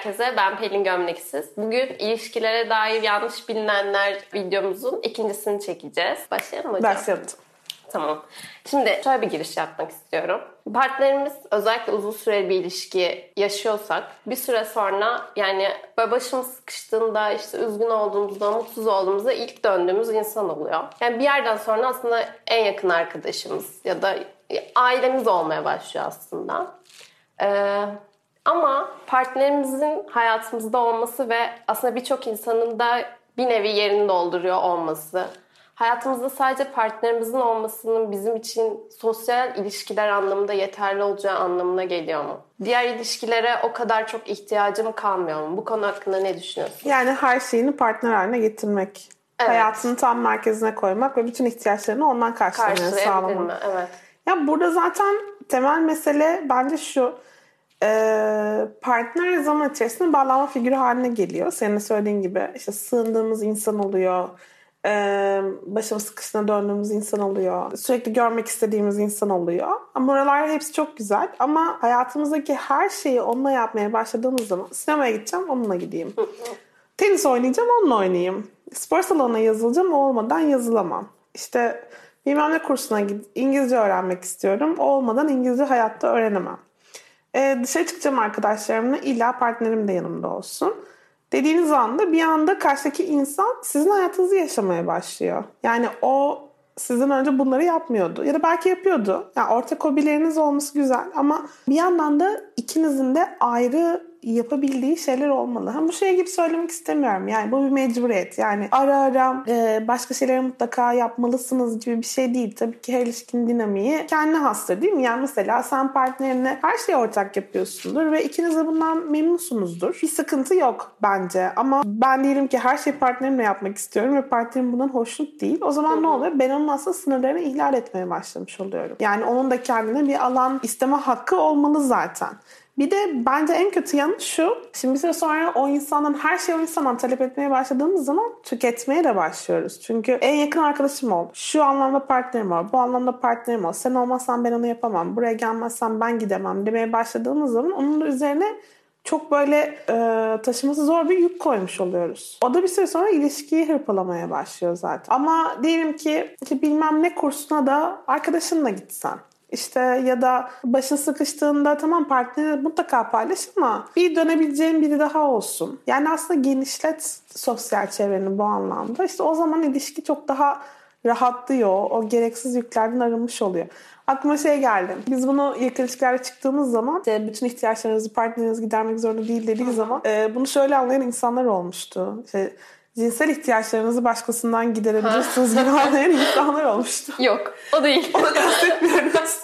Herkese, ben Pelin Gömleksiz. Bugün ilişkilere dair yanlış bilinenler videomuzun ikincisini çekeceğiz. Başlayalım hocam. Başlayalım. Tamam. Şimdi şöyle bir giriş yapmak istiyorum. Partnerimiz özellikle uzun süreli bir ilişki yaşıyorsak bir süre sonra yani böyle başımız sıkıştığında işte üzgün olduğumuzda, mutsuz olduğumuzda ilk döndüğümüz insan oluyor. Yani bir yerden sonra aslında en yakın arkadaşımız ya da ailemiz olmaya başlıyor aslında. Ee, ama partnerimizin hayatımızda olması ve aslında birçok insanın da bir nevi yerini dolduruyor olması. Hayatımızda sadece partnerimizin olmasının bizim için sosyal ilişkiler anlamında yeterli olacağı anlamına geliyor mu? Diğer ilişkilere o kadar çok ihtiyacım kalmıyor mu? Bu konu hakkında ne düşünüyorsun? Yani her şeyini partner haline getirmek. Evet. Hayatını tam merkezine koymak ve bütün ihtiyaçlarını ondan karşılamaya sağlamak. Mi? Evet. Ya burada zaten temel mesele bence şu partner zaman içerisinde bağlanma figürü haline geliyor. Senin söylediğin gibi işte sığındığımız insan oluyor. Başımız sıkışına döndüğümüz insan oluyor. Sürekli görmek istediğimiz insan oluyor. Ama buralar hepsi çok güzel. Ama hayatımızdaki her şeyi onunla yapmaya başladığımız zaman sinemaya gideceğim onunla gideyim. Tenis oynayacağım onunla oynayayım. Spor salonuna yazılacağım olmadan yazılamam. İşte bilmem ne kursuna gidip İngilizce öğrenmek istiyorum. olmadan İngilizce hayatta öğrenemem. Ee, dışarı çıkacağım arkadaşlarımla illa partnerim de yanımda olsun. Dediğiniz anda bir anda karşıdaki insan sizin hayatınızı yaşamaya başlıyor. Yani o sizden önce bunları yapmıyordu. Ya da belki yapıyordu. Yani ortak hobileriniz olması güzel ama bir yandan da ikinizin de ayrı yapabildiği şeyler olmalı. Ha, bu şey gibi söylemek istemiyorum. Yani bu bir mecburiyet. Yani ara ara e, başka şeyleri mutlaka yapmalısınız gibi bir şey değil. Tabii ki her ilişkinin dinamiği kendine hastır değil mi? Yani mesela sen partnerine her şeyi ortak yapıyorsundur ve ikiniz de bundan memnunsunuzdur. Bir sıkıntı yok bence. Ama ben diyelim ki her şeyi partnerimle yapmak istiyorum ve partnerim bundan hoşnut değil. O zaman ne oluyor? Ben onun aslında sınırlarını ihlal etmeye başlamış oluyorum. Yani onun da kendine bir alan isteme hakkı olmalı zaten. Bir de bence en kötü yanı şu. Şimdi bir süre sonra o insandan her şeyi o insandan talep etmeye başladığımız zaman tüketmeye de başlıyoruz. Çünkü en yakın arkadaşım ol. Şu anlamda partnerim ol. Bu anlamda partnerim ol. Sen olmazsan ben onu yapamam. Buraya gelmezsen ben gidemem demeye başladığımız zaman onun da üzerine çok böyle e, taşıması zor bir yük koymuş oluyoruz. O da bir süre sonra ilişkiyi hırpalamaya başlıyor zaten. Ama diyelim ki işte bilmem ne kursuna da arkadaşınla gitsen. İşte ya da başın sıkıştığında tamam partneri mutlaka paylaş ama bir dönebileceğin biri daha olsun. Yani aslında genişlet sosyal çevreni bu anlamda. İşte o zaman ilişki çok daha rahatlıyor. O gereksiz yüklerden arınmış oluyor. Aklıma şey geldi. Biz bunu yakın ilişkilerde çıktığımız zaman işte bütün ihtiyaçlarınızı partneriniz gidermek zorunda değil dediği zaman e, bunu şöyle anlayan insanlar olmuştu. İşte cinsel ihtiyaçlarınızı başkasından giderebilirsiniz gibi anlayan insanlar olmuştu. Yok o değil. Onu kastetmiyoruz.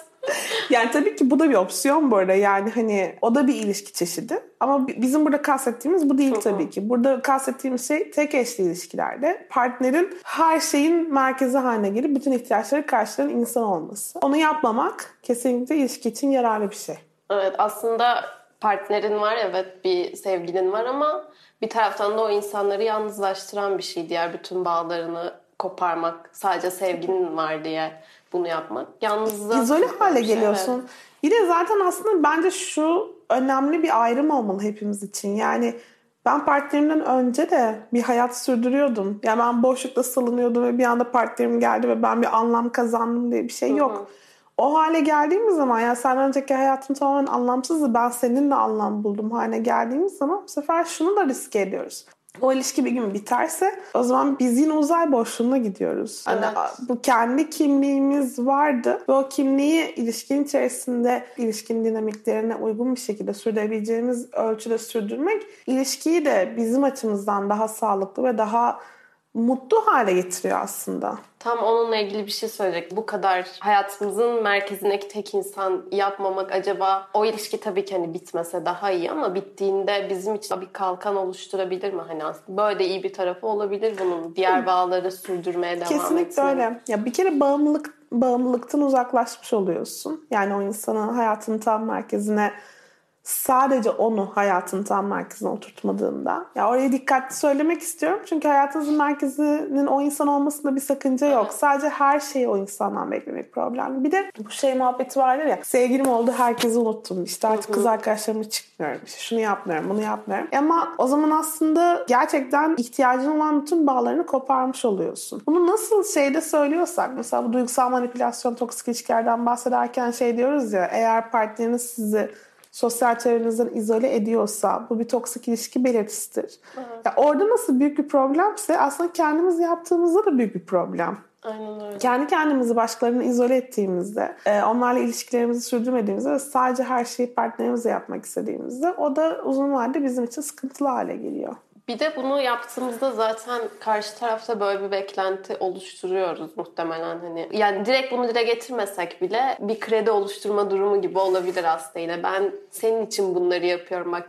yani tabii ki bu da bir opsiyon bu arada. Yani hani o da bir ilişki çeşidi. Ama bizim burada kastettiğimiz bu değil tabii ki. Burada kastettiğimiz şey tek eşli ilişkilerde partnerin her şeyin merkezi haline gelip bütün ihtiyaçları karşılayan insan olması. Onu yapmamak kesinlikle ilişki için yararlı bir şey. Evet aslında partnerin var evet bir sevgilin var ama bir taraftan da o insanları yalnızlaştıran bir şey. Diğer bütün bağlarını koparmak sadece sevginin var diye bunu yapmak. Yalnızlığa İzole hale şey, geliyorsun. Evet. Bir de zaten aslında bence şu önemli bir ayrım olmalı hepimiz için. Yani ben partnerimden önce de bir hayat sürdürüyordum. Yani ben boşlukta salınıyordum ve bir anda partnerim geldi ve ben bir anlam kazandım diye bir şey yok. Hı hı. O hale geldiğimiz zaman ya sen önceki hayatın tamamen anlamsızdı. Ben seninle anlam buldum haline geldiğimiz zaman bu sefer şunu da riske ediyoruz o ilişki bir gün biterse o zaman biz yine uzay boşluğuna gidiyoruz. Hani evet. Hani bu kendi kimliğimiz vardı ve o kimliği ilişkinin içerisinde ilişkinin dinamiklerine uygun bir şekilde sürdürebileceğimiz ölçüde sürdürmek ilişkiyi de bizim açımızdan daha sağlıklı ve daha mutlu hale getiriyor aslında. Tam onunla ilgili bir şey söyleyecek. Bu kadar hayatımızın merkezindeki tek insan yapmamak acaba o ilişki tabii ki hani bitmese daha iyi ama bittiğinde bizim için bir kalkan oluşturabilir mi? Hani aslında böyle iyi bir tarafı olabilir bunun. Diğer bağları sürdürmeye devam Kesinlikle etmenin. öyle. Ya bir kere bağımlılık bağımlılıktan uzaklaşmış oluyorsun. Yani o insanın hayatının tam merkezine sadece onu hayatın tam merkezine oturtmadığında. Ya oraya dikkatli söylemek istiyorum. Çünkü hayatınızın merkezinin o insan olmasında bir sakınca yok. Sadece her şeyi o insandan beklemek problem. Bir de bu şey muhabbeti vardır ya. Sevgilim oldu herkesi unuttum. İşte artık kız arkadaşlarımla çıkmıyorum. İşte şunu yapmıyorum, bunu yapmıyorum. Ama o zaman aslında gerçekten ihtiyacın olan bütün bağlarını koparmış oluyorsun. Bunu nasıl şeyde söylüyorsak mesela bu duygusal manipülasyon, toksik ilişkilerden bahsederken şey diyoruz ya eğer partneriniz sizi sosyal çevrenizden izole ediyorsa bu bir toksik ilişki belirtisidir. Evet. Ya orada nasıl büyük bir problemse aslında kendimiz yaptığımızda da büyük bir problem. Aynen öyle. Kendi kendimizi başkalarını izole ettiğimizde, e, onlarla ilişkilerimizi sürdürmediğimizde ve sadece her şeyi partnerimizle yapmak istediğimizde o da uzun vadede bizim için sıkıntılı hale geliyor. Bir de bunu yaptığımızda zaten karşı tarafta böyle bir beklenti oluşturuyoruz muhtemelen hani. Yani direkt bunu dile getirmesek bile bir kredi oluşturma durumu gibi olabilir aslında yine. Ben senin için bunları yapıyorum bak.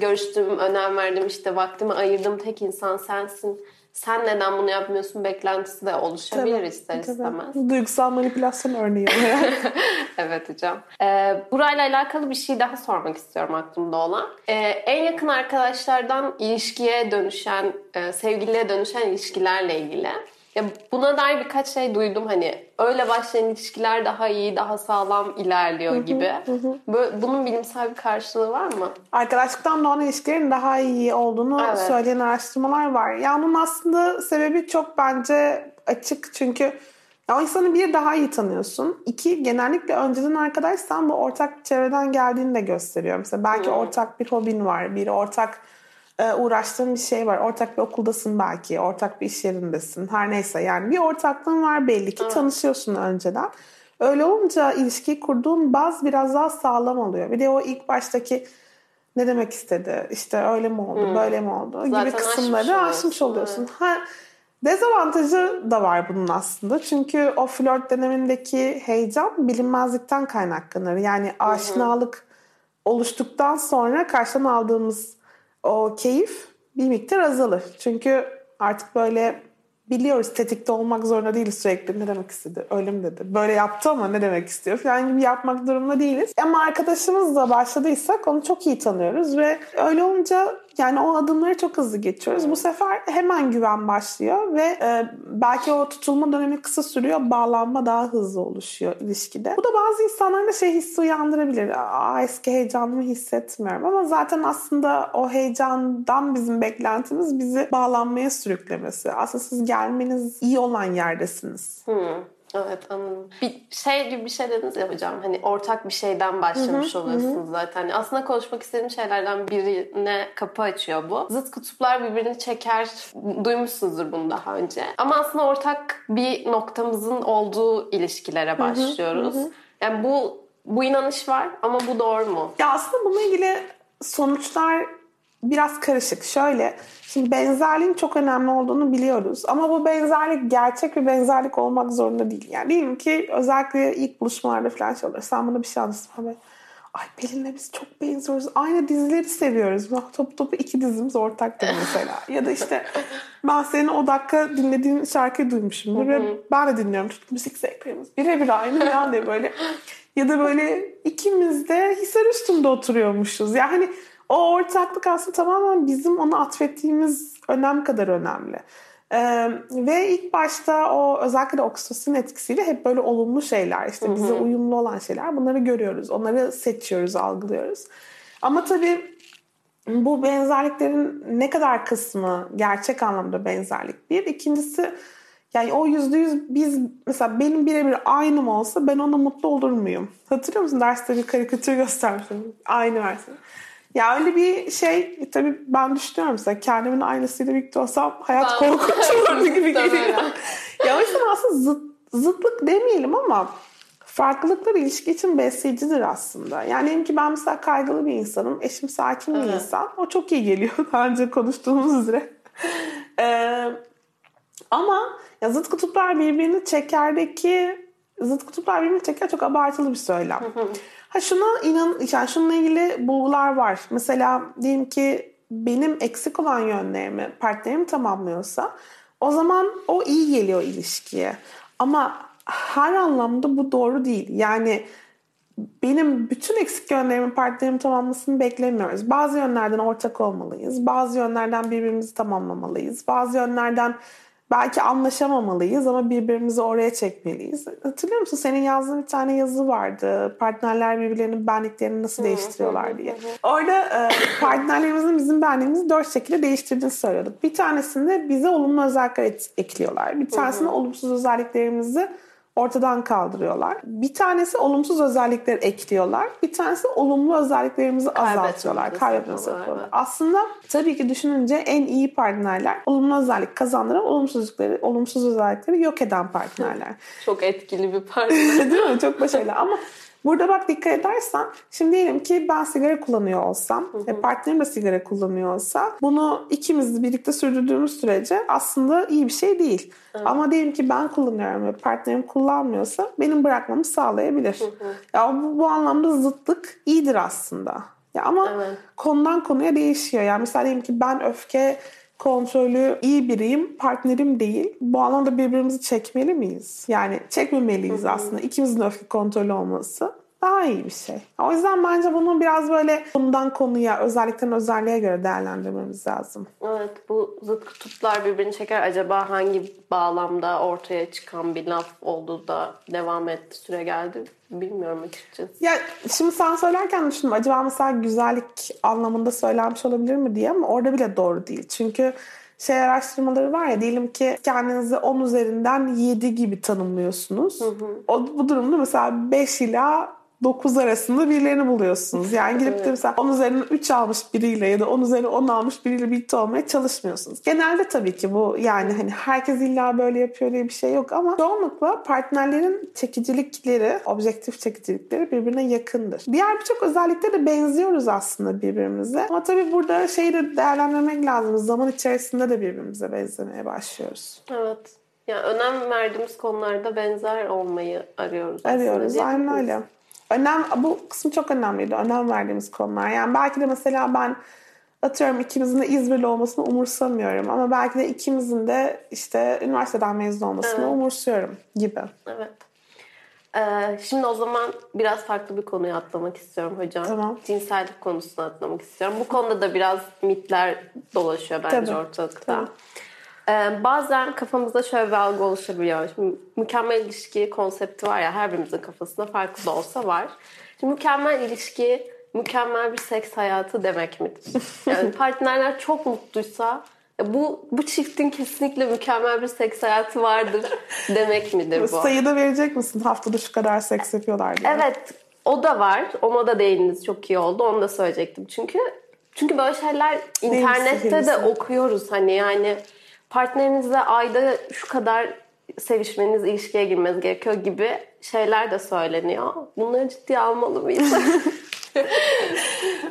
Görüştüğüm, önem verdim işte vaktimi ayırdım tek insan sensin sen neden bunu yapmıyorsun beklentisi de oluşabilir tabii, ister tabii. istemez. Duygusal manipülasyon örneği olarak. evet hocam. Ee, burayla alakalı bir şey daha sormak istiyorum aklımda olan. Ee, en yakın arkadaşlardan ilişkiye dönüşen, e, sevgiliye dönüşen ilişkilerle ilgili ya buna dair birkaç şey duydum hani öyle başlayan ilişkiler daha iyi, daha sağlam ilerliyor gibi. Böyle, bunun bilimsel bir karşılığı var mı? Arkadaşlıktan doğan ilişkilerin daha iyi olduğunu evet. söyleyen araştırmalar var. Yani bunun aslında sebebi çok bence açık çünkü ya o insanı bir daha iyi tanıyorsun. İki, genellikle önceden arkadaşsan bu ortak çevreden geldiğini de gösteriyor. Mesela belki hmm. ortak bir hobin var, bir ortak e, uğraştığın bir şey var. Ortak bir okuldasın belki, ortak bir iş yerindesin. Her neyse yani bir ortaklığın var belli ki. Evet. Tanışıyorsun önceden. Öyle olunca ilişkiyi kurduğun baz biraz daha sağlam oluyor. Bir de o ilk baştaki ne demek istedi, işte öyle mi oldu, hmm. böyle mi oldu Zaten gibi kısımları aşmış, aşmış oluyorsun. Evet. Ha, dezavantajı da var bunun aslında. Çünkü o flört dönemindeki heyecan bilinmezlikten kaynaklanır. Yani aşinalık hı oluştuktan sonra karşıdan aldığımız o keyif bir miktar azalır. Çünkü artık böyle biliyoruz tetikte olmak zorunda değiliz sürekli. Ne demek istedi? Öyle mi dedi? Böyle yaptı ama ne demek istiyor falan gibi yapmak durumunda değiliz. Ama arkadaşımızla başladıysak onu çok iyi tanıyoruz ve öyle olunca yani o adımları çok hızlı geçiyoruz. Bu sefer hemen güven başlıyor ve e, belki o tutulma dönemi kısa sürüyor. Bağlanma daha hızlı oluşuyor ilişkide. Bu da bazı insanlarda şey hissi uyandırabilir. Aa, eski heyecanımı hissetmiyorum. Ama zaten aslında o heyecandan bizim beklentimiz bizi bağlanmaya sürüklemesi. Aslında siz gelmeniz iyi olan yerdesiniz. Hmm. Evet anladım. Bir şey gibi bir şey dediniz ya hocam. Hani ortak bir şeyden başlamış hı hı, oluyorsunuz hı. zaten. Aslında konuşmak istediğim şeylerden birine kapı açıyor bu. Zıt kutuplar birbirini çeker. Duymuşsunuzdur bunu daha önce. Ama aslında ortak bir noktamızın olduğu ilişkilere başlıyoruz. Hı hı, hı. Yani bu bu inanış var ama bu doğru mu? Ya aslında bununla ilgili sonuçlar biraz karışık. Şöyle, şimdi benzerliğin çok önemli olduğunu biliyoruz. Ama bu benzerlik gerçek bir benzerlik olmak zorunda değil. Yani diyelim ki özellikle ilk buluşmalarda falan şey olur. Sen bana bir şey anlatsın. Ay Pelin'le biz çok benziyoruz. Aynı dizileri seviyoruz. Topu topu iki dizimiz ortaktır mesela. ya da işte ben senin o dakika dinlediğin şarkıyı duymuşum. Ve ben de dinliyorum. Çünkü müzik zevklerimiz birebir aynı falan diye böyle. Ya da böyle ikimiz de Hisar üstünde oturuyormuşuz. Yani o ortaklık aslında tamamen bizim onu atfettiğimiz önem kadar önemli. Ee, ve ilk başta o özellikle oksitosin etkisiyle hep böyle olumlu şeyler işte bize uyumlu olan şeyler bunları görüyoruz. Onları seçiyoruz, algılıyoruz. Ama tabii bu benzerliklerin ne kadar kısmı gerçek anlamda benzerlik bir. İkincisi yani o yüzde yüz biz mesela benim birebir aynım olsa ben ona mutlu olur muyum? Hatırlıyor musun derste bir karikatür göstermiştim. Aynı versiyon. Ya öyle bir şey tabii ben düşünüyorum mesela kendimin aynısıyla birlikte olsam hayat korkunç olurdu gibi geliyor. ya o yüzden aslında zıt, zıtlık demeyelim ama farklılıklar ilişki için besleyicidir aslında. Yani diyelim ki ben mesela kaygılı bir insanım. Eşim sakin bir evet. insan. O çok iyi geliyor. Daha önce konuştuğumuz üzere. ee, ama ya zıt kutuplar birbirini çekerdeki zıt kutuplar birbirini çeker çok abartılı bir söylem. Ha şuna inan, yani şununla ilgili bulgular var. Mesela diyelim ki benim eksik olan yönlerimi partnerim tamamlıyorsa o zaman o iyi geliyor ilişkiye. Ama her anlamda bu doğru değil. Yani benim bütün eksik yönlerimin partnerimin tamamlamasını beklemiyoruz. Bazı yönlerden ortak olmalıyız. Bazı yönlerden birbirimizi tamamlamalıyız. Bazı yönlerden belki anlaşamamalıyız ama birbirimizi oraya çekmeliyiz. Hatırlıyor musun? Senin yazdığın bir tane yazı vardı. Partnerler birbirlerinin benliklerini nasıl değiştiriyorlar diye. Orada e, partnerlerimizin bizim benliğimizi dört şekilde değiştirdiğini söylüyorduk. Bir tanesinde bize olumlu özellikler ekliyorlar. Bir tanesinde olumsuz özelliklerimizi ortadan kaldırıyorlar. Bir tanesi olumsuz özellikleri ekliyorlar. Bir tanesi olumlu özelliklerimizi azaltıyorlar. Kaybetmesi yapıyorlar. Aslında tabii ki düşününce en iyi partnerler olumlu özellik kazandıran olumsuzlukları, olumsuz özellikleri yok eden partnerler. Çok etkili bir partner. Değil mi? Çok başarılı ama Burada bak dikkat edersen şimdi diyelim ki ben sigara kullanıyor olsam hı hı. ve partnerim de sigara kullanıyor olsa bunu ikimiz birlikte sürdürdüğümüz sürece aslında iyi bir şey değil. Hı. Ama diyelim ki ben kullanıyorum ve partnerim kullanmıyorsa benim bırakmamı sağlayabilir. Hı hı. Ya bu, bu anlamda zıtlık iyidir aslında. Ya ama evet. konudan konuya değişiyor. Yani mesela diyelim ki ben öfke kontrolü iyi biriyim, partnerim değil. Bu alanda birbirimizi çekmeli miyiz? Yani çekmemeliyiz aslında. İkimizin öfke kontrolü olması daha iyi bir şey. O yüzden bence bunu biraz böyle konudan konuya, özellikten özelliğe göre değerlendirmemiz lazım. Evet, bu zıt kutuplar birbirini çeker. Acaba hangi bağlamda ortaya çıkan bir laf olduğu da devam etti, süre geldi bilmiyorum açıkçası. Ya şimdi sen söylerken düşündüm. Acaba mesela güzellik anlamında söylenmiş olabilir mi diye ama orada bile doğru değil. Çünkü şey araştırmaları var ya diyelim ki kendinizi 10 üzerinden 7 gibi tanımlıyorsunuz. Hı hı. O, bu durumda mesela 5 ila 9 arasında birilerini buluyorsunuz. Yani gidip de mesela 10 üzerinden 3 almış biriyle ya da 10 üzerinden 10 almış biriyle birlikte olmaya çalışmıyorsunuz. Genelde tabii ki bu yani hani herkes illa böyle yapıyor diye bir şey yok ama çoğunlukla partnerlerin çekicilikleri, objektif çekicilikleri birbirine yakındır. Diğer birçok özellikte de benziyoruz aslında birbirimize. Ama tabii burada şeyi de değerlendirmek lazım. Zaman içerisinde de birbirimize benzemeye başlıyoruz. Evet. Yani önem verdiğimiz konularda benzer olmayı arıyoruz. Arıyoruz. Aynen öyle. Önem, bu kısım çok önemliydi. Önem verdiğimiz konular. Yani belki de mesela ben atıyorum ikimizin de İzmirli olmasını umursamıyorum. Ama belki de ikimizin de işte üniversiteden mezun olmasını evet. umursuyorum gibi. Evet. Ee, şimdi o zaman biraz farklı bir konuya atlamak istiyorum hocam. Tamam. Cinsellik konusuna atlamak istiyorum. Bu konuda da biraz mitler dolaşıyor bence Tabii. ortalıkta. Tabii. Ee, bazen kafamızda şöyle bir algı oluşabiliyor. Şimdi mükemmel ilişki konsepti var ya her birimizin kafasında farklı da olsa var. Şimdi mükemmel ilişki mükemmel bir seks hayatı demek midir? Yani partnerler çok mutluysa bu bu çiftin kesinlikle mükemmel bir seks hayatı vardır demek midir bu? Sayıda verecek misin? Haftada şu kadar seks yapıyorlar diye. Evet. O da var. Ona da değindiniz çok iyi oldu. Onu da söyleyecektim. Çünkü çünkü böyle şeyler internette de okuyoruz hani yani partnerinizle ayda şu kadar sevişmeniz, ilişkiye girmeniz gerekiyor gibi şeyler de söyleniyor. Bunları ciddiye almalı mıyız?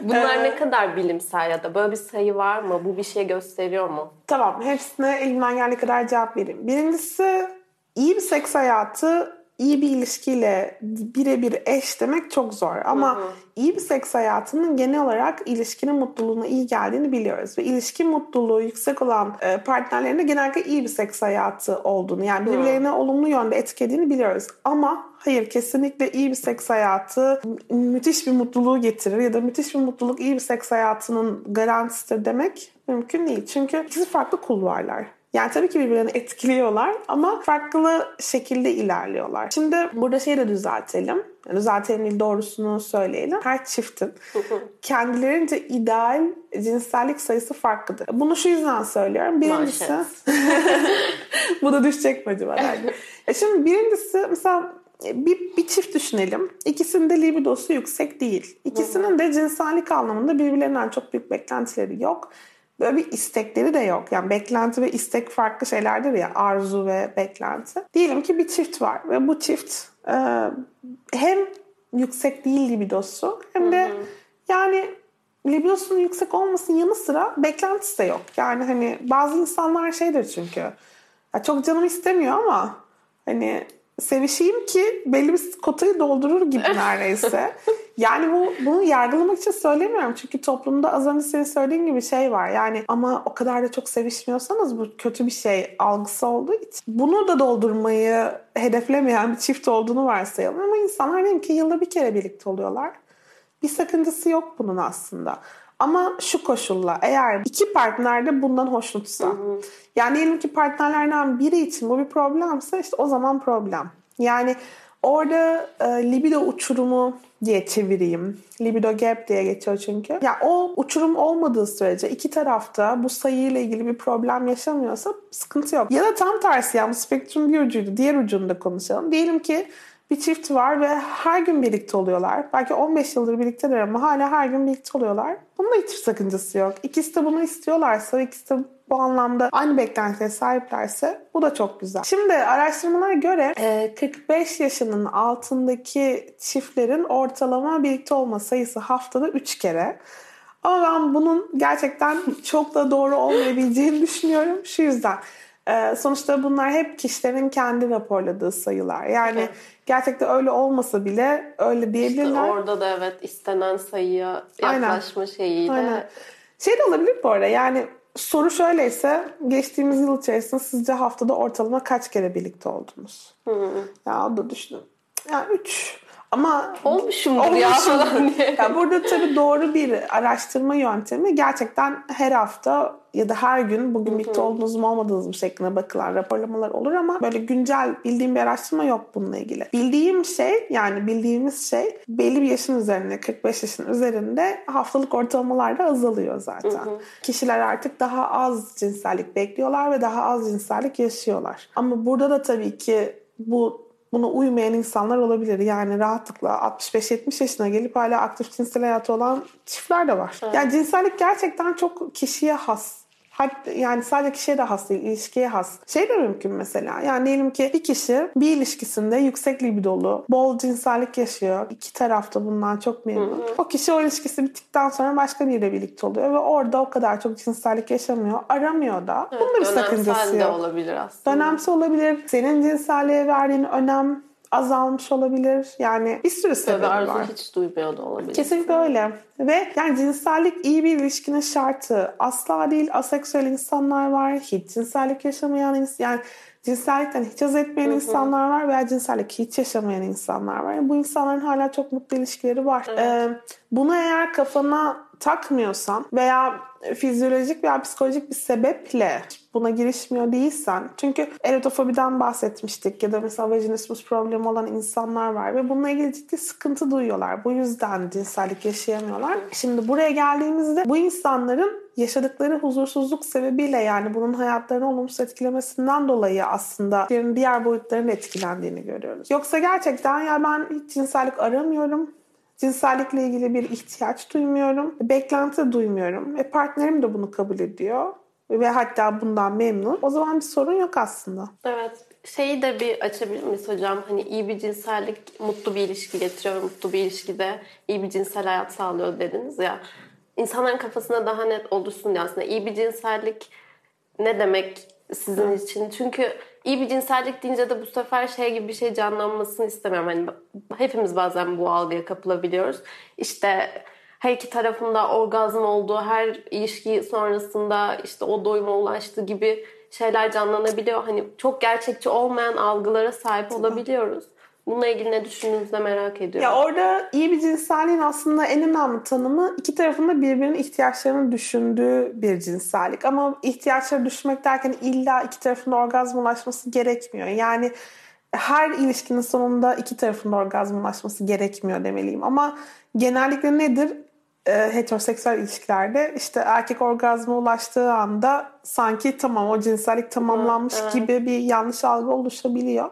Bunlar ne kadar bilimsel ya da böyle bir sayı var mı? Bu bir şey gösteriyor mu? Tamam. Hepsine elimden geldiği kadar cevap vereyim. Birincisi iyi bir seks hayatı iyi bir ilişkiyle birebir eş demek çok zor. Ama hı hı. iyi bir seks hayatının genel olarak ilişkinin mutluluğuna iyi geldiğini biliyoruz. Ve ilişki mutluluğu yüksek olan e, partnerlerinde genellikle iyi bir seks hayatı olduğunu yani birbirlerine hı. olumlu yönde etkilediğini biliyoruz. Ama hayır kesinlikle iyi bir seks hayatı müthiş bir mutluluğu getirir ya da müthiş bir mutluluk iyi bir seks hayatının garantisidir demek mümkün değil. Çünkü ikisi farklı kulvarlar. Yani tabii ki birbirlerini etkiliyorlar ama farklı şekilde ilerliyorlar. Şimdi burada şeyi de düzeltelim. Yani düzeltelim değil doğrusunu söyleyelim. Her çiftin kendilerince ideal cinsellik sayısı farklıdır. Bunu şu yüzden söylüyorum. Birincisi... Bu da düşecek mi acaba? E şimdi birincisi mesela bir, bir çift düşünelim. İkisinin de libidosu yüksek değil. İkisinin de cinsellik anlamında birbirlerinden çok büyük beklentileri yok böyle bir istekleri de yok. Yani beklenti ve istek farklı şeylerdir ya arzu ve beklenti. Diyelim ki bir çift var ve bu çift e, hem yüksek değil libidosu hem de Hı-hı. yani libidosunun yüksek olmasının yanı sıra beklentisi de yok. Yani hani bazı insanlar şeydir çünkü ya çok canım istemiyor ama hani sevişeyim ki belli bir kotayı doldurur gibi neredeyse. Yani bu bunu yargılamak için söylemiyorum. Çünkü toplumda az önce senin söylediğin gibi şey var. Yani ama o kadar da çok sevişmiyorsanız bu kötü bir şey algısı olduğu için. Bunu da doldurmayı hedeflemeyen bir çift olduğunu varsayalım. Ama insanlar diyelim ki yılda bir kere birlikte oluyorlar. Bir sakıncası yok bunun aslında. Ama şu koşulla eğer iki partner de bundan hoşnutsa. Hı hı. Yani diyelim ki partnerlerden biri için bu bir problemse işte o zaman problem. Yani orada e, libido uçurumu diye çevireyim. Libido gap diye geçiyor çünkü. Ya o uçurum olmadığı sürece iki tarafta bu sayıyla ilgili bir problem yaşamıyorsa sıkıntı yok. Ya da tam tersi yani bu spektrum bir ucuydu. Diğer ucunda konuşalım. Diyelim ki bir çift var ve her gün birlikte oluyorlar. Belki 15 yıldır birlikteler ama hala her gün birlikte oluyorlar. Bunun da hiçbir sakıncası yok. İkisi de bunu istiyorlarsa, ikisi de bu anlamda aynı beklentiye sahiplerse bu da çok güzel. Şimdi araştırmalara göre 45 yaşının altındaki çiftlerin ortalama birlikte olma sayısı haftada 3 kere. Ama ben bunun gerçekten çok da doğru olmayabileceğini düşünüyorum. Şu yüzden. Sonuçta bunlar hep kişilerin kendi raporladığı sayılar. Yani evet gerçekten öyle olmasa bile öyle diyebilirler. İşte orada da evet istenen sayıya yaklaşma Aynen. şeyiyle. Aynen. Şey de olabilir bu arada yani soru şöyleyse geçtiğimiz yıl içerisinde sizce haftada ortalama kaç kere birlikte oldunuz? Hı. Ya o da düşünün. Yani üç. Ama olmuşumdur ya falan diye. Ya burada tabii doğru bir araştırma yöntemi gerçekten her hafta ya da her gün bugün birlikte olduğunuz mu olmadığınız mı şeklinde bakılan raporlamalar olur ama böyle güncel bildiğim bir araştırma yok bununla ilgili. Bildiğim şey yani bildiğimiz şey belli bir yaşın üzerinde 45 yaşın üzerinde haftalık ortalamalar da azalıyor zaten. Hı hı. Kişiler artık daha az cinsellik bekliyorlar ve daha az cinsellik yaşıyorlar. Ama burada da tabii ki bu buna uymayan insanlar olabilir. Yani rahatlıkla 65-70 yaşına gelip hala aktif cinsel hayatı olan çiftler de var. Evet. Yani cinsellik gerçekten çok kişiye has yani sadece kişiye de has değil, ilişkiye has. Şey de mümkün mesela. Yani diyelim ki bir kişi bir ilişkisinde yüksek libidolu, bol cinsellik yaşıyor. İki tarafta bundan çok memnun. Hı hı. O kişi o ilişkisi bittikten sonra başka biriyle birlikte oluyor ve orada o kadar çok cinsellik yaşamıyor. Aramıyor da. Evet, Bunun bir sakıncası yok. olabilir aslında. Dönemsel olabilir. Senin cinselliğe verdiğin önem azalmış olabilir. Yani bir sürü sebebi arzu var. hiç duymuyor da olabilir. Kesinlikle öyle. Ve yani cinsellik iyi bir ilişkinin şartı. Asla değil aseksüel insanlar var. Hiç cinsellik yaşamayan yani cinsellikten hiç haz etmeyen Hı-hı. insanlar var veya cinsellik hiç yaşamayan insanlar var. Bu insanların hala çok mutlu ilişkileri var. Evet. Ee, bunu eğer kafana takmıyorsan veya fizyolojik veya psikolojik bir sebeple buna girişmiyor değilsen çünkü erotofobiden bahsetmiştik ya da mesela vajinismus problemi olan insanlar var ve bununla ilgili ciddi sıkıntı duyuyorlar. Bu yüzden cinsellik yaşayamıyorlar. Şimdi buraya geldiğimizde bu insanların yaşadıkları huzursuzluk sebebiyle yani bunun hayatlarını olumsuz etkilemesinden dolayı aslında diğer boyutların etkilendiğini görüyoruz. Yoksa gerçekten ya ben hiç cinsellik aramıyorum Cinsellikle ilgili bir ihtiyaç duymuyorum. Beklenti duymuyorum. Ve partnerim de bunu kabul ediyor. Ve hatta bundan memnun. O zaman bir sorun yok aslında. Evet. Şeyi de bir açabilir miyiz hocam? Hani iyi bir cinsellik mutlu bir ilişki getiriyor. Mutlu bir ilişkide iyi bir cinsel hayat sağlıyor dediniz ya. İnsanların kafasında daha net olursun diye aslında. iyi bir cinsellik ne demek sizin için? Çünkü iyi bir cinsellik deyince de bu sefer şey gibi bir şey canlanmasını istemiyorum. Hani hepimiz bazen bu algıya kapılabiliyoruz. İşte her iki tarafında orgazm olduğu, her ilişki sonrasında işte o doyuma ulaştığı gibi şeyler canlanabiliyor. Hani çok gerçekçi olmayan algılara sahip olabiliyoruz. Bununla ilgili ne düşündüğünüzü merak ediyorum. Ya orada iyi bir cinselliğin aslında en önemli tanımı iki tarafında birbirinin ihtiyaçlarını düşündüğü bir cinsellik. Ama ihtiyaçları düşünmek derken illa iki tarafında orgazm ulaşması gerekmiyor. Yani her ilişkinin sonunda iki tarafında orgazm ulaşması gerekmiyor demeliyim. Ama genellikle nedir? E, heteroseksüel ilişkilerde işte erkek orgazma ulaştığı anda sanki tamam o cinsellik tamamlanmış evet. gibi bir yanlış algı oluşabiliyor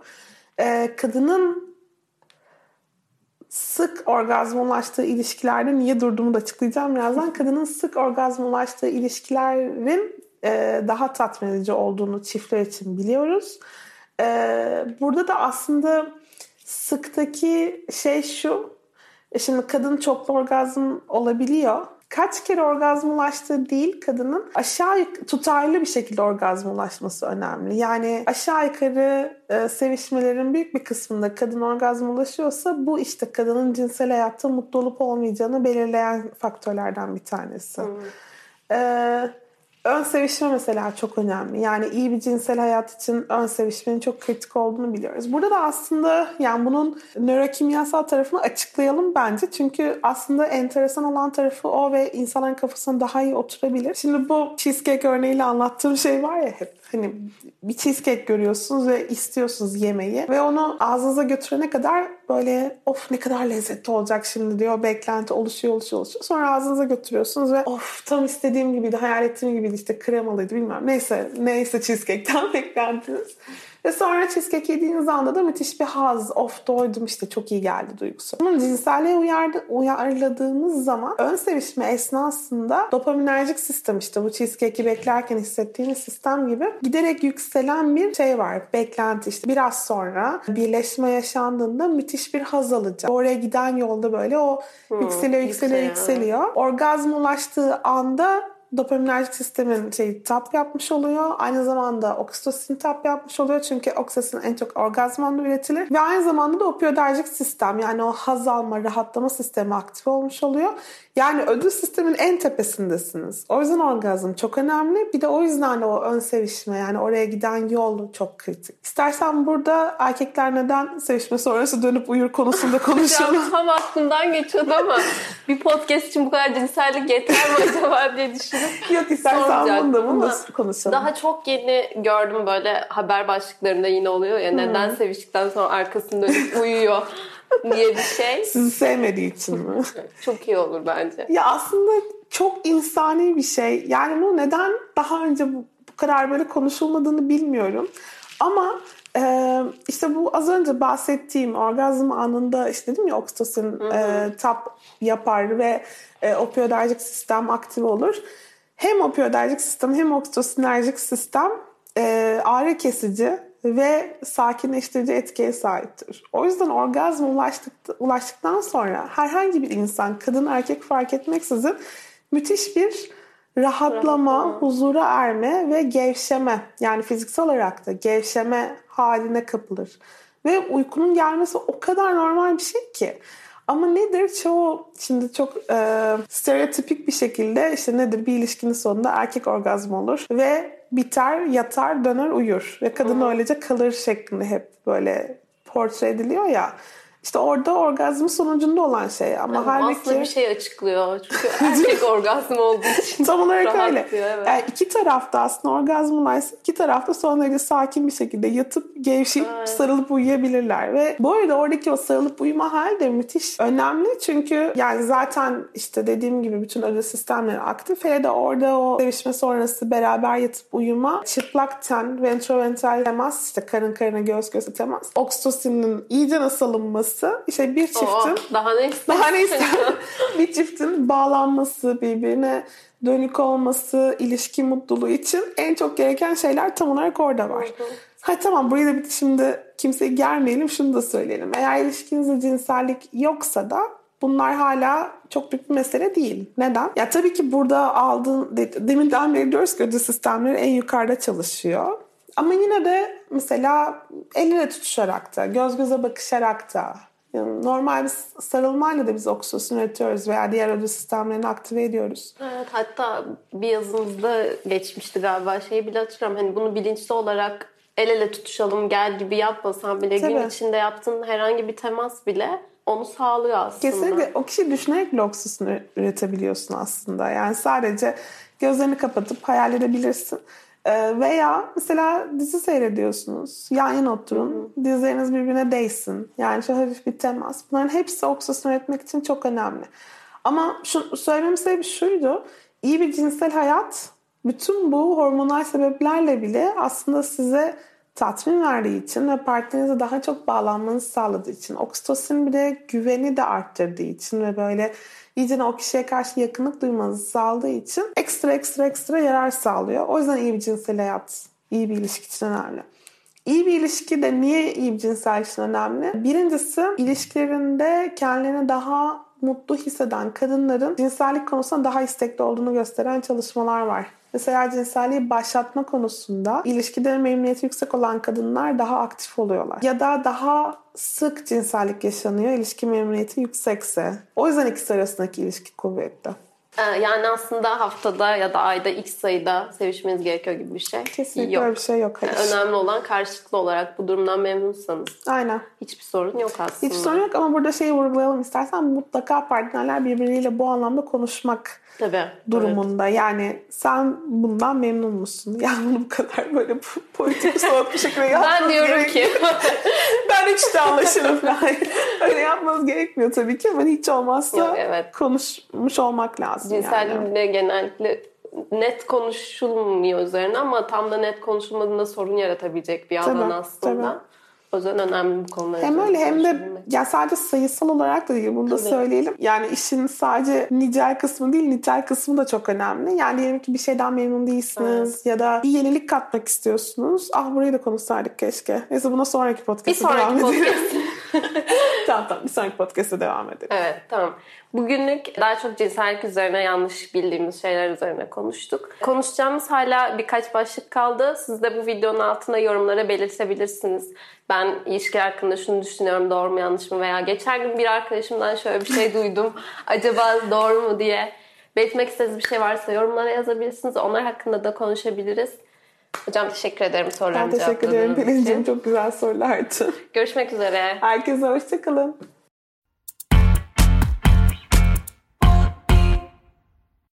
e, kadının sık orgazm ulaştığı ilişkilerde niye durduğumu da açıklayacağım birazdan. Kadının sık orgazm ulaştığı ilişkilerin e, daha tatmin edici olduğunu çiftler için biliyoruz. E, burada da aslında sıktaki şey şu. E, şimdi kadın çoklu orgazm olabiliyor. Kaç kere orgazm ulaştığı değil kadının aşağı tutarlı bir şekilde orgazm ulaşması önemli. Yani aşağı yukarı e, sevişmelerin büyük bir kısmında kadın orgazm ulaşıyorsa bu işte kadının cinsel hayatta mutlu olup olmayacağını belirleyen faktörlerden bir tanesi. Hmm. Ee, ön sevişme mesela çok önemli. Yani iyi bir cinsel hayat için ön sevişmenin çok kritik olduğunu biliyoruz. Burada da aslında yani bunun nörokimyasal tarafını açıklayalım bence. Çünkü aslında enteresan olan tarafı o ve insanların kafasına daha iyi oturabilir. Şimdi bu cheesecake örneğiyle anlattığım şey var ya hep. Hani bir cheesecake görüyorsunuz ve istiyorsunuz yemeği ve onu ağzınıza götürene kadar böyle of ne kadar lezzetli olacak şimdi diyor. Beklenti oluşuyor oluşuyor oluşuyor. Sonra ağzınıza götürüyorsunuz ve of tam istediğim gibiydi, hayal ettiğim gibiydi işte kremalıydı bilmem. Neyse neyse cheesecake'ten beklentiniz. Ve sonra cheesecake yediğiniz anda da müthiş bir haz. Of doydum işte çok iyi geldi duygusu. Bunun cinselliğe uyardı, uyarladığımız zaman ön sevişme esnasında dopaminerjik sistem işte bu cheesecake'i beklerken hissettiğiniz sistem gibi giderek yükselen bir şey var. Beklenti işte biraz sonra birleşme yaşandığında müthiş bir haz alacak. Oraya giden yolda böyle o hmm, yükseliyor yükseliyor yükseliyor. Orgazm ulaştığı anda dopaminerjik sistemin şey tap yapmış oluyor. Aynı zamanda oksitosin tap yapmış oluyor. Çünkü oksitosin en çok orgazm anında üretilir. Ve aynı zamanda da opioiderjik sistem yani o haz alma, rahatlama sistemi aktif olmuş oluyor. Yani ödül sistemin en tepesindesiniz. O yüzden orgazm çok önemli. Bir de o yüzden o ön sevişme yani oraya giden yol çok kritik. İstersen burada erkekler neden sevişme sonrası dönüp uyur konusunda konuşalım. tam aklımdan geçiyordu ama bir podcast için bu kadar cinsellik yeter mi acaba diye düşünüp Yok istersen bunu da, bunu da konuşalım. Daha çok yeni gördüm böyle haber başlıklarında yine oluyor ya neden hmm. seviştikten sonra arkasını dönüp uyuyor diye bir şey. Sizi sevmediği için mi? çok iyi olur bence. Ya aslında çok insani bir şey. Yani bu neden daha önce bu, bu kadar böyle konuşulmadığını bilmiyorum. Ama ee, işte bu az önce bahsettiğim orgazm anında işte dedim ya oksitosin e, tap yapar ve e, opioiderjik sistem aktif olur. Hem opioiderjik sistem hem oksitosinerjik sistem e, ağrı kesici ve sakinleştirici etkiye sahiptir. O yüzden orgazm ulaştık, ulaştıktan sonra herhangi bir insan, kadın erkek fark etmeksizin müthiş bir rahatlama, rahatlama, huzura erme ve gevşeme yani fiziksel olarak da gevşeme haline kapılır. Ve uykunun gelmesi o kadar normal bir şey ki. Ama nedir? Çoğu şimdi çok e, stereotipik bir şekilde işte nedir? Bir ilişkinin sonunda erkek orgazm olur ve biter, yatar, döner, uyur. Ve kadın öylece kalır şeklinde hep böyle portre ediliyor ya. İşte orada orgazm sonucunda olan şey ama yani halbuki... Aslında bir şey açıklıyor. Çünkü erkek orgazm olduğu için Tam olarak öyle. evet. Yani iki tarafta aslında orgazm olaysa iki tarafta son derece sakin bir şekilde yatıp gevşeyip evet. sarılıp uyuyabilirler. Ve bu arada oradaki o sarılıp uyuma hali de müthiş önemli. Çünkü yani zaten işte dediğim gibi bütün ödül sistemleri aktif. Hele de orada o sevişme sonrası beraber yatıp uyuma, çıplak ten, ventrovental temas, işte karın karına göğüs göğüse temas, oksitosinin iyice alınması olması işte bir çiftin Oo, daha ne daha ne bir çiftin bağlanması birbirine dönük olması ilişki mutluluğu için en çok gereken şeyler tam olarak orada var. Hı hı. Ha tamam burayı da bir şimdi kimseyi germeyelim şunu da söyleyelim. Eğer ilişkinizde cinsellik yoksa da bunlar hala çok büyük bir mesele değil. Neden? Ya tabii ki burada aldığın, deminden beri diyoruz ki ödül sistemleri en yukarıda çalışıyor. Ama yine de mesela el ele tutuşarak da, göz göze bakışarak da, yani normal bir sarılmayla da biz oksitosin üretiyoruz veya diğer ödül sistemlerini aktive ediyoruz. Evet hatta bir yazımızda geçmişti galiba şeyi bile hatırlıyorum. Hani bunu bilinçli olarak el ele tutuşalım gel gibi yapmasan bile Tabii. gün içinde yaptığın herhangi bir temas bile onu sağlıyor aslında. Kesinlikle o kişi düşünerek oksitosin üretebiliyorsun aslında. Yani sadece gözlerini kapatıp hayal edebilirsin. Ee, veya mesela dizi seyrediyorsunuz. Yan yana oturun. Dizleriniz birbirine değsin. Yani şu hafif bir temas. Bunların hepsi oksitosin üretmek için çok önemli. Ama şu, söylememin sebebi şuydu. İyi bir cinsel hayat bütün bu hormonal sebeplerle bile aslında size tatmin verdiği için ve partnerinize daha çok bağlanmanızı sağladığı için oksitosin bir de güveni de arttırdığı için ve böyle iyice o kişiye karşı yakınlık duymanızı sağladığı için ekstra ekstra ekstra yarar sağlıyor. O yüzden iyi bir cinsel hayat, iyi bir ilişki için önemli. İyi bir ilişki de niye iyi bir cinsel için önemli? Birincisi ilişkilerinde kendilerini daha mutlu hisseden kadınların cinsellik konusunda daha istekli olduğunu gösteren çalışmalar var. Mesela cinselliği başlatma konusunda ilişkide memnuniyeti yüksek olan kadınlar daha aktif oluyorlar. Ya da daha sık cinsellik yaşanıyor ilişki memnuniyeti yüksekse. O yüzden ikisi arasındaki ilişki kuvvetli. Ee, Yani aslında haftada ya da ayda x sayıda sevişmeniz gerekiyor gibi bir şey Kesinlikle yok. öyle bir şey yok. Hayır. Önemli olan karşılıklı olarak bu durumdan memnunsanız Aynen. hiçbir sorun yok aslında. Hiç sorun yok ama burada şeyi vurgulayalım istersen mutlaka partnerler birbiriyle bu anlamda konuşmak Tabii. durumunda. Yani sen bundan memnun musun? Yani bunu bu kadar böyle po- politik soğuk bir şekilde Evet. yapmanız Ben diyorum ki ben hiç de anlaşırım falan. Öyle yapmanız gerekmiyor tabii ki ama hiç olmazsa Yok, evet. konuşmuş olmak lazım yani. cinselliğinde genellikle net konuşulmuyor üzerine ama tam da net konuşulmadığında sorun yaratabilecek bir alan Tabii, aslında. tabii. O yüzden önemli bu konular. Hem öyle hem de ya sadece sayısal olarak da değil bunu da Tabii. söyleyelim. Yani işin sadece nicel kısmı değil nitel kısmı da çok önemli. Yani diyelim ki bir şeyden memnun değilsiniz ya da bir yenilik katmak istiyorsunuz. Ah burayı da konuşsaydık keşke. Neyse buna sonraki bir podcast'ta devam sonraki edelim. podcast. tamam tamam bir sonraki podcast'ta devam edelim. Evet tamam. Bugünlük daha çok cinsellik üzerine yanlış bildiğimiz şeyler üzerine konuştuk. Konuşacağımız hala birkaç başlık kaldı. Siz de bu videonun altına yorumlara belirtebilirsiniz. Ben ilişki hakkında şunu düşünüyorum doğru mu yanlış mı veya geçen gün bir arkadaşımdan şöyle bir şey duydum. Acaba doğru mu diye. Belirtmek istediğiniz bir şey varsa yorumlara yazabilirsiniz. Onlar hakkında da konuşabiliriz. Hocam teşekkür ederim Ben sorularımı teşekkür ederim Pelin'cim. Çok güzel sorulardı. Görüşmek üzere. Herkese hoşçakalın.